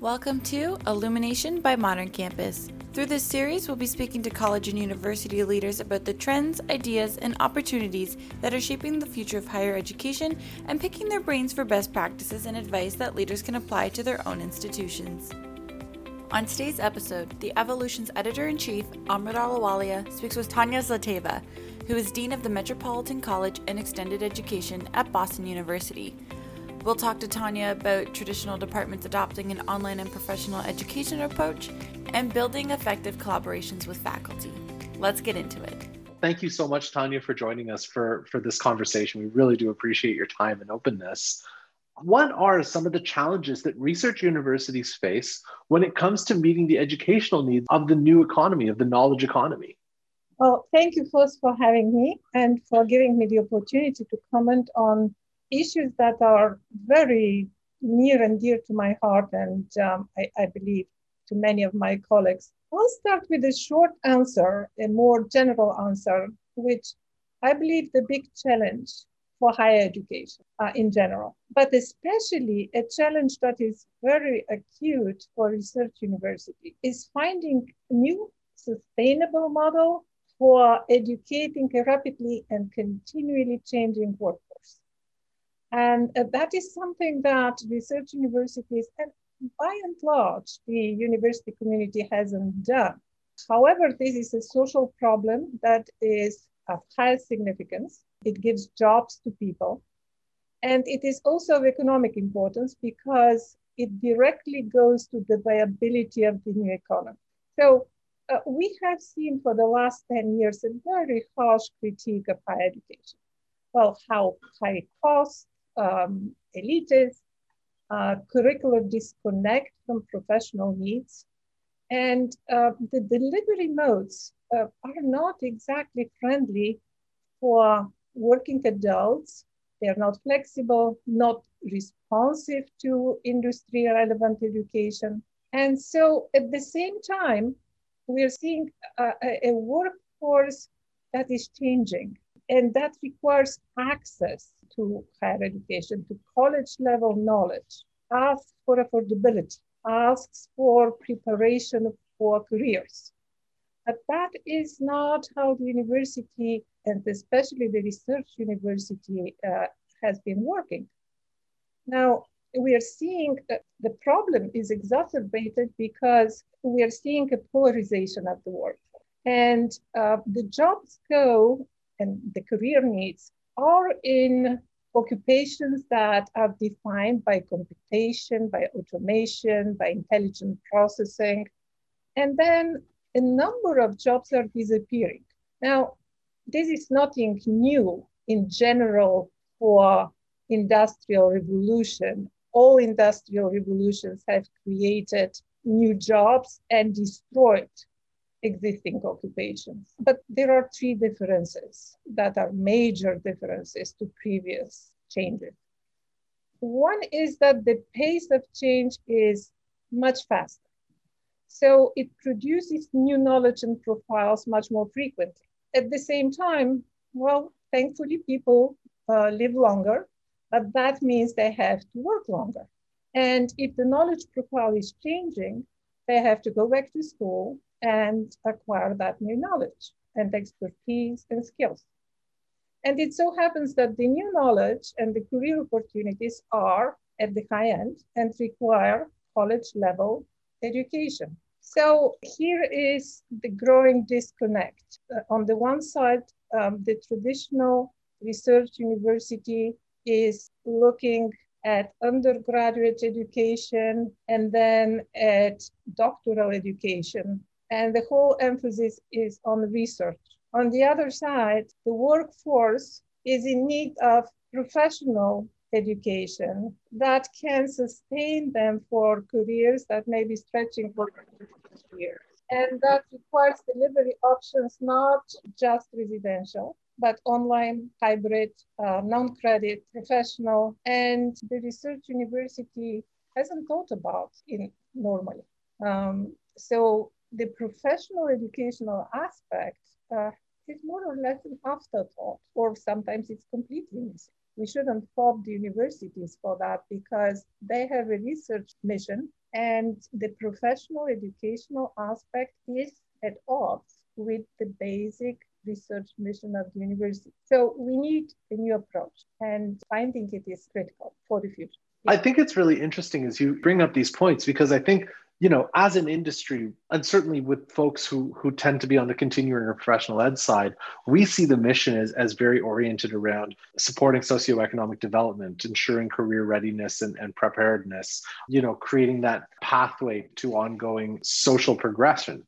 Welcome to Illumination by Modern Campus. Through this series, we'll be speaking to college and university leaders about the trends, ideas, and opportunities that are shaping the future of higher education and picking their brains for best practices and advice that leaders can apply to their own institutions. On today's episode, the Evolution's editor in chief, Amrit Ahluwalia, speaks with Tanya Zlateva, who is Dean of the Metropolitan College and Extended Education at Boston University. We'll talk to Tanya about traditional departments adopting an online and professional education approach and building effective collaborations with faculty. Let's get into it. Thank you so much, Tanya, for joining us for, for this conversation. We really do appreciate your time and openness. What are some of the challenges that research universities face when it comes to meeting the educational needs of the new economy, of the knowledge economy? Well, thank you first for having me and for giving me the opportunity to comment on issues that are very near and dear to my heart, and um, I, I, believe to many of my colleagues. I'll start with a short answer, a more general answer, which I believe the big challenge for higher education uh, in general, but especially a challenge that is very acute for research university is finding a new sustainable model for educating a rapidly and continually changing workforce. And uh, that is something that research universities, and by and large, the university community hasn't done. However, this is a social problem that is of high significance. It gives jobs to people. And it is also of economic importance because it directly goes to the viability of the new economy. So uh, we have seen for the last 10 years a very harsh critique of higher education. Well, how high cost, um, elitist, uh, curricular disconnect from professional needs, and uh, the delivery modes uh, are not exactly friendly for working adults. They're not flexible, not responsive to industry relevant education. And so at the same time, we're seeing a, a workforce that is changing and that requires access to higher education, to college level knowledge, asks for affordability, asks for preparation for careers. But that is not how the university, and especially the research university, uh, has been working. Now, we are seeing uh, the problem is exacerbated because we are seeing a polarization of the workforce. And uh, the jobs go and the career needs are in occupations that are defined by computation, by automation, by intelligent processing. And then a number of jobs are disappearing. Now, this is nothing new in general for industrial revolution. All industrial revolutions have created new jobs and destroyed existing occupations. But there are three differences that are major differences to previous changes. One is that the pace of change is much faster. So it produces new knowledge and profiles much more frequently. At the same time, well, thankfully, people uh, live longer, but that means they have to work longer. And if the knowledge profile is changing, they have to go back to school and acquire that new knowledge and expertise and skills. And it so happens that the new knowledge and the career opportunities are at the high end and require college level education. So here is the growing disconnect. Uh, on the one side, um, the traditional research university is looking at undergraduate education and then at doctoral education and the whole emphasis is on research. On the other side, the workforce is in need of professional education that can sustain them for careers that may be stretching for years. And that requires delivery options, not just residential, but online, hybrid, uh, non-credit, professional, and the research university hasn't thought about in normally. Um, so the professional educational aspect uh, is more or less an afterthought, or sometimes it's completely missing. We shouldn't fault the universities for that because they have a research mission And the professional educational aspect is at odds with the basic research mission of the university. So we need a new approach, and I think it is critical for the future. I think it's really interesting as you bring up these points because I think you know as an industry and certainly with folks who who tend to be on the continuing or professional ed side we see the mission as, as very oriented around supporting socioeconomic development ensuring career readiness and, and preparedness you know creating that pathway to ongoing social progression.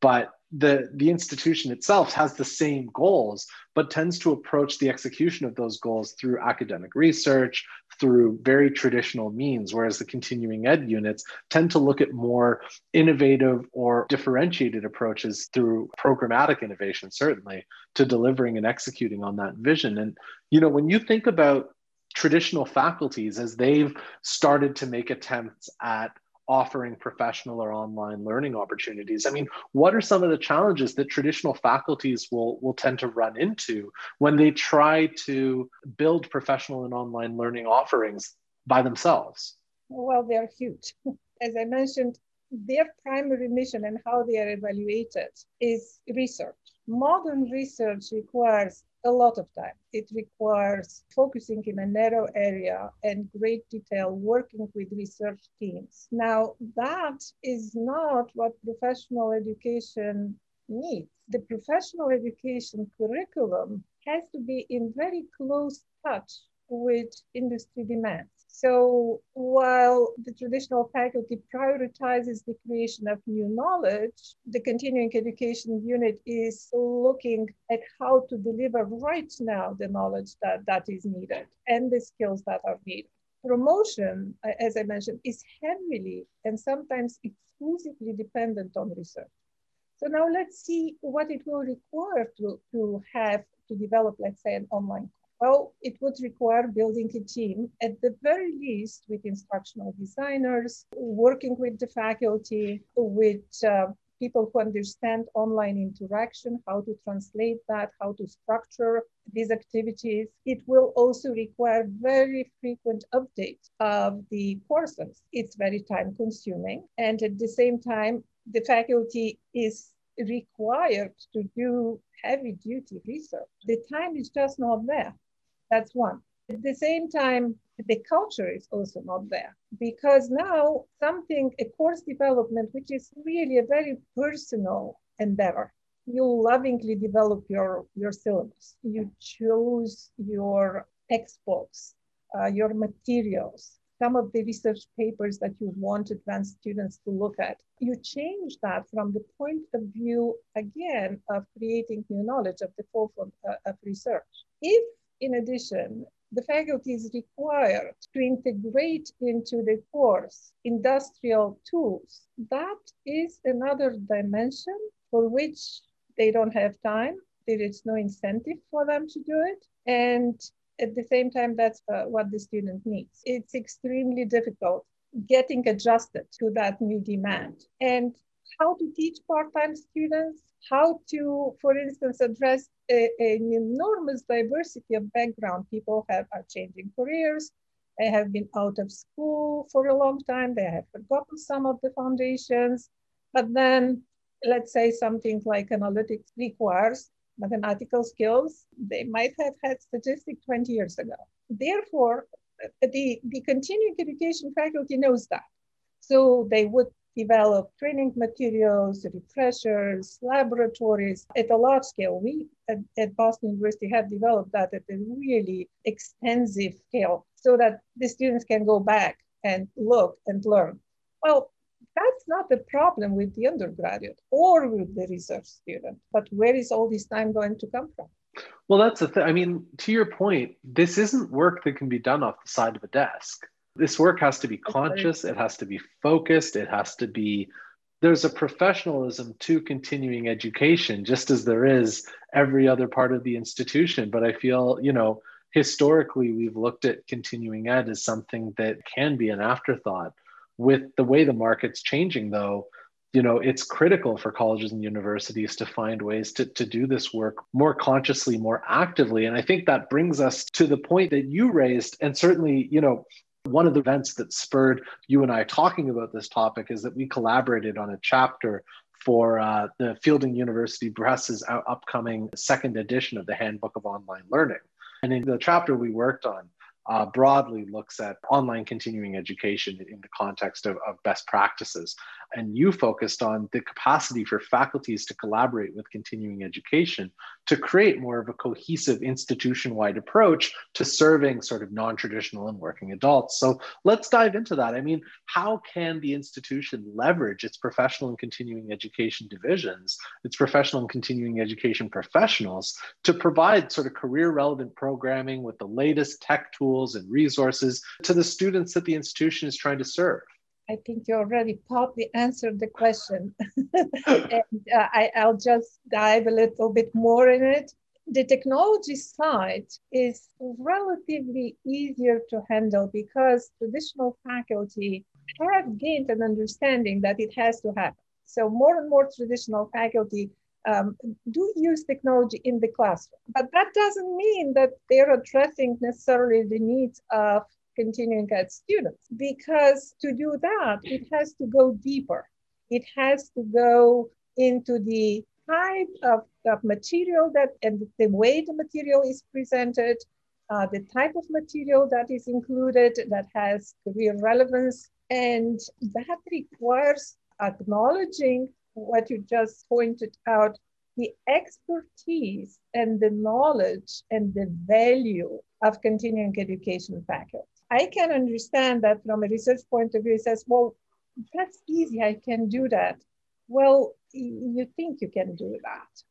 But the the institution itself has the same goals but tends to approach the execution of those goals through academic research through very traditional means whereas the continuing ed units tend to look at more innovative or differentiated approaches through programmatic innovation certainly to delivering and executing on that vision. And you know when you think about traditional faculties as they've started to make attempts at offering professional or online learning opportunities. I mean, what are some of the challenges that traditional faculties will, will tend to run into when they try to build professional and online learning offerings by themselves? Well, they're huge. As I mentioned, their primary mission and how they are evaluated is research. Modern research requires a lot of time. It requires focusing in a narrow area and great detail, working with research teams. Now, that is not what professional education needs. The professional education curriculum has to be in very close touch with industry demands. So while the traditional faculty prioritizes the creation of new knowledge, the continuing education unit is looking at how to deliver right now the knowledge that, that is needed and the skills that are needed. Promotion, as I mentioned, is heavily and sometimes exclusively dependent on research. So now let's see what it will require to, to have to develop, let's say, an online well, it would require building a team at the very least with instructional designers, working with the faculty, with uh, people who understand online interaction, how to translate that, how to structure these activities. It will also require very frequent updates of the courses. It's very time consuming. And at the same time, the faculty is required to do heavy duty research. The time is just not there. That's one. At the same time, the culture is also not there because now something, a course development, which is really a very personal endeavor. You lovingly develop your, your syllabus. You choose your textbooks, uh, your materials, some of the research papers that you want advanced students to look at. You change that from the point of view, again, of creating new knowledge of the forefront uh, of research. If in addition, the faculty is required to integrate into the course industrial tools. That is another dimension for which they don't have time. There is no incentive for them to do it. And at the same time, that's uh, what the student needs. It's extremely difficult getting adjusted to that new demand. And how to teach part-time students, how to, for instance, address a, an enormous diversity of background. People have are changing careers. They have been out of school for a long time. They have forgotten some of the foundations. But then, let's say something like analytics requires mathematical skills. They might have had statistics 20 years ago. Therefore, the, the continuing education faculty knows that. So they would develop training materials, refreshers, laboratories at a large scale. We at, at, Boston University have developed that at a really extensive scale so that the students can go back and look and learn. Well, that's not the problem with the undergraduate or with the research student, but where is all this time going to come from? Well, that's the thing. I mean, to your point, this isn't work that can be done off the side of a desk. This work has to be conscious, it has to be focused, it has to be there's a professionalism to continuing education just as there is every other part of the institution. But i feel you know historically we've looked at continuing ed as something that can be an afterthought. With the way the market's changing though you know it's critical for colleges and universities to find ways to, to do this work more consciously more actively. And i think that brings us to the point that you raised and certainly you know One of the events that spurred you and I talking about this topic is that we collaborated on a chapter for uh, the Fielding University Press's upcoming second edition of the Handbook of Online Learning. And in the chapter we worked on, uh, broadly looks at online continuing education in the context of, of, best practices. And you focused on the capacity for faculties to collaborate with continuing education to create more of a cohesive institution wide approach to serving sort of non traditional and working adults. So let's dive into that. I mean, how can the institution leverage its professional and continuing education divisions, its professional and continuing education professionals to provide sort of career relevant programming with the latest tech tools? tools and resources to the students that the institution is trying to serve? I think you already partly answered the question. and uh, I, I'll just dive a little bit more in it. The technology side is relatively easier to handle because traditional faculty have gained an understanding that it has to happen. So more and more traditional faculty um, do use technology in the classroom. But that doesn't mean that they're addressing necessarily the needs of continuing ed students, because to do that, it has to go deeper. It has to go into the type of, of material that and the way the material is presented, uh, the type of material that is included that has career relevance, and that requires acknowledging what you just pointed out the expertise and the knowledge and the value of continuing education faculty. I can understand that from a research point of view, it says, well, that's easy, I can do that. Well, you think you can do that.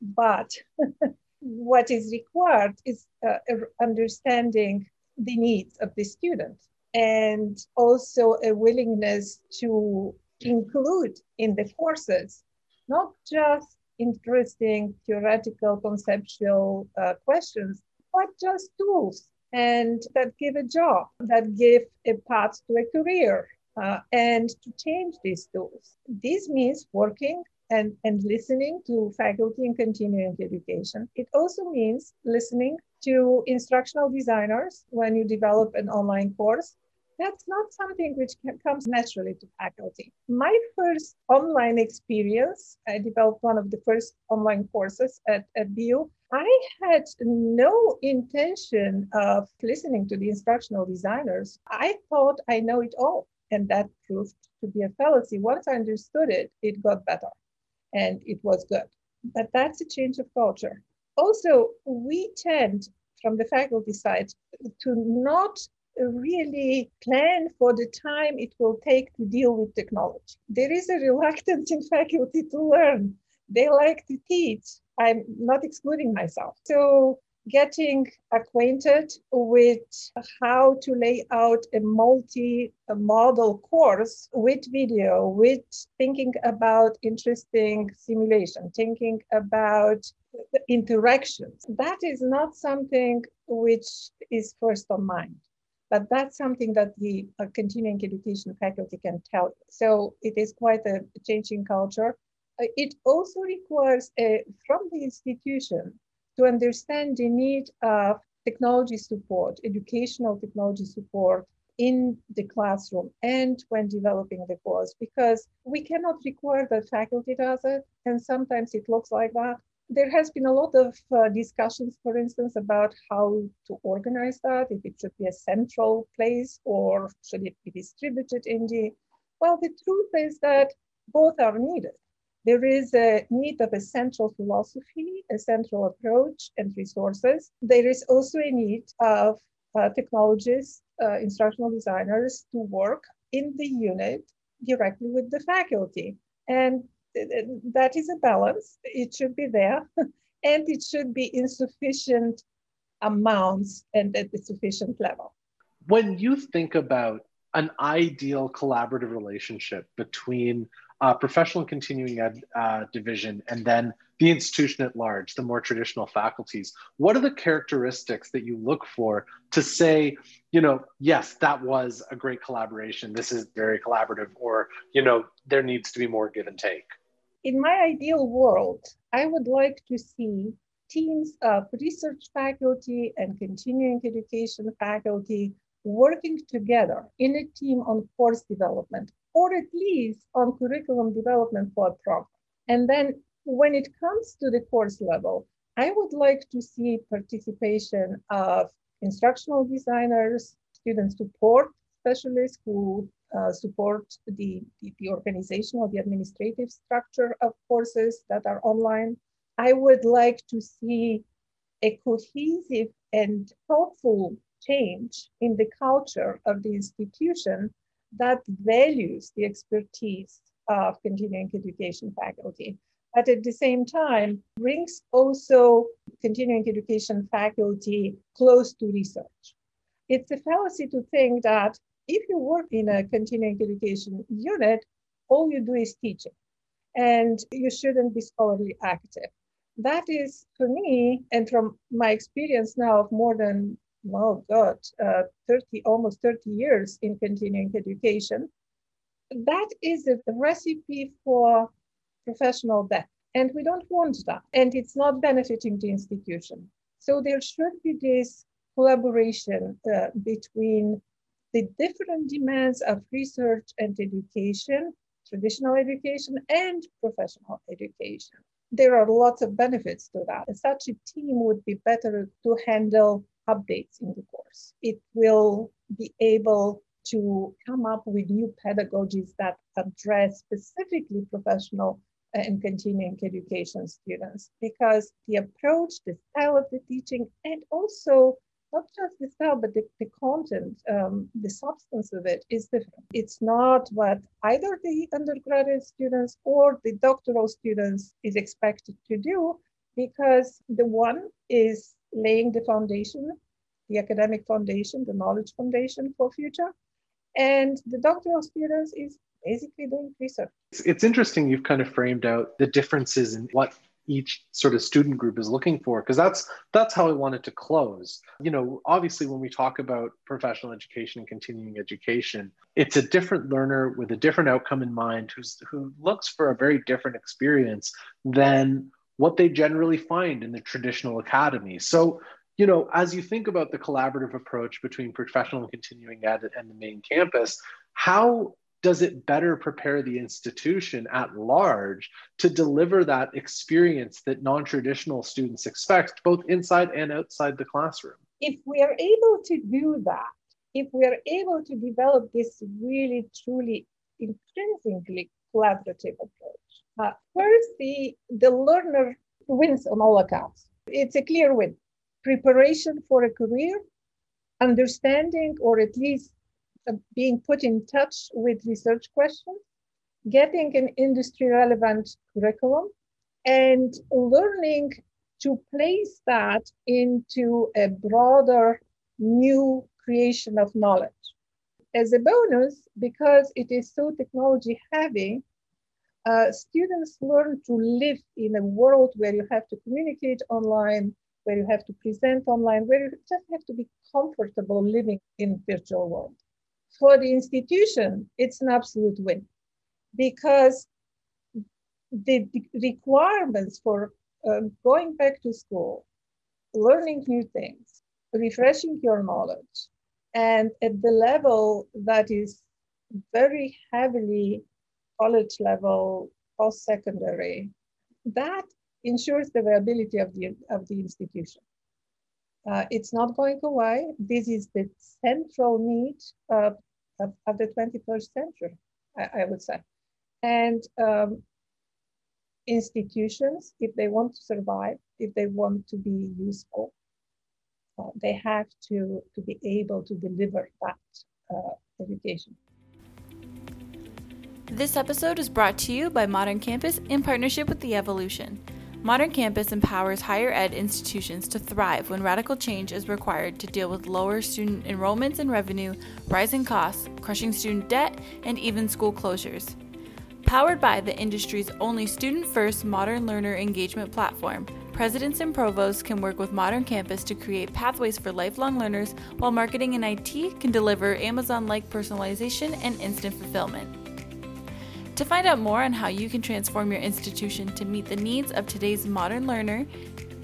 But what is required is uh, understanding the needs of the student and also a willingness to include in the courses not just interesting theoretical conceptual uh, questions, but just tools and that give a job, that give a path to a career uh, and to change these tools. This means working and, and listening to faculty in continuing education. It also means listening to instructional designers when you develop an online course that's not something which comes naturally to faculty. My first online experience, I developed one of the first online courses at, at BU. I had no intention of listening to the instructional designers. I thought I know it all, and that proved to be a fallacy. Once I understood it, it got better and it was good. But that's a change of culture. Also, we tend from the faculty side to not really plan for the time it will take to deal with technology. There is a reluctance in faculty to learn. They like to teach. I'm not excluding myself. So getting acquainted with how to lay out a multi-model course with video, with thinking about interesting simulation, thinking about interactions. That is not something which is first on mind but that's something that the uh, continuing education faculty can tell. So it is quite a changing culture. Uh, it also requires a, from the institution to understand the need of technology support, educational technology support in the classroom and when developing the course, because we cannot require that faculty does it. And sometimes it looks like that there has been a lot of uh, discussions, for instance, about how to organize that, if it should be a central place or should it be distributed in the, well, the truth is that both are needed. There is a need of a central philosophy, a central approach and resources. There is also a need of uh, technologists, uh, instructional designers to work in the unit directly with the faculty. And that is a balance. It should be there, and it should be in sufficient amounts and at the sufficient level. When you think about an ideal collaborative relationship between uh, professional and continuing ed uh, division and then the institution at large, the more traditional faculties, what are the characteristics that you look for to say, you know, yes, that was a great collaboration, this is very collaborative, or, you know, there needs to be more give and take? In my ideal world, I would like to see teams of research faculty and continuing education faculty working together in a team on course development or at least on curriculum development for a program. And then when it comes to the course level, I would like to see participation of instructional designers, student support specialists who uh, support the, the, the organizational, the administrative structure of courses that are online. I would like to see a cohesive and thoughtful change in the culture of the institution that values the expertise of continuing education faculty. But at the same time, brings also continuing education faculty close to research. It's a fallacy to think that if you work in a continuing education unit, all you do is teaching and you shouldn't be scholarly active. That is, for me, and from my experience now of more than oh God, uh, 30, almost 30 years in continuing education, that is a recipe for professional death. And we don't want that. And it's not benefiting the institution. So there should be this collaboration uh, between the different demands of research and education, traditional education and professional education. There are lots of benefits to that. Such a team would be better to handle updates in the course. It will be able to come up with new pedagogies that address specifically professional and continuing education students because the approach, the style of the teaching, and also not just the style, but the, the content, um, the substance of it is different. It's not what either the undergraduate students or the doctoral students is expected to do because the one is laying the foundation, the academic foundation, the knowledge foundation for future. And the doctoral students is basically doing research. It's, interesting you've kind of framed out the differences in what each sort of student group is looking for because that's that's how i wanted to close you know obviously when we talk about professional education and continuing education it's a different learner with a different outcome in mind who's who looks for a very different experience than what they generally find in the traditional academy. So, you know, as you think about the collaborative approach between professional and continuing ed and the main campus, how does it better prepare the institution at large to deliver that experience that non-traditional students expect both inside and outside the classroom if we are able to do that if we are able to develop this really truly intrinsically collaborative approach uh, first, the, the learner wins on all accounts. It's a clear win. Preparation for a career, understanding or at least uh, being put in touch with research questions, getting an industry relevant curriculum, and learning to place that into a broader new creation of knowledge. As a bonus, because it is so technology heavy, uh, students learn to live in a world where you have to communicate online, where you have to present online, where you just have to be comfortable living in virtual world. For the institution, it's an absolute win because the, requirements for uh, going back to school, learning new things, refreshing your knowledge, and at the level that is very heavily college level, post-secondary, that ensures the viability of the, of the institution. Uh, it's not going away. This is the central need of, of, of the 21st century, I, I would say. And um, institutions, if they want to survive, if they want to be useful, uh, they have to, to be able to deliver that uh, education. This episode is brought to you by Modern Campus in partnership with The Evolution. Modern Campus empowers higher ed institutions to thrive when radical change is required to deal with lower student enrollments and revenue, rising costs, crushing student debt, and even school closures. Powered by the industry's only student first modern learner engagement platform, presidents and provosts can work with Modern Campus to create pathways for lifelong learners, while marketing and IT can deliver Amazon like personalization and instant fulfillment. To find out more on how you can transform your institution to meet the needs of today's modern learner,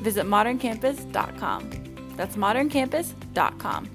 visit moderncampus.com. That's moderncampus.com.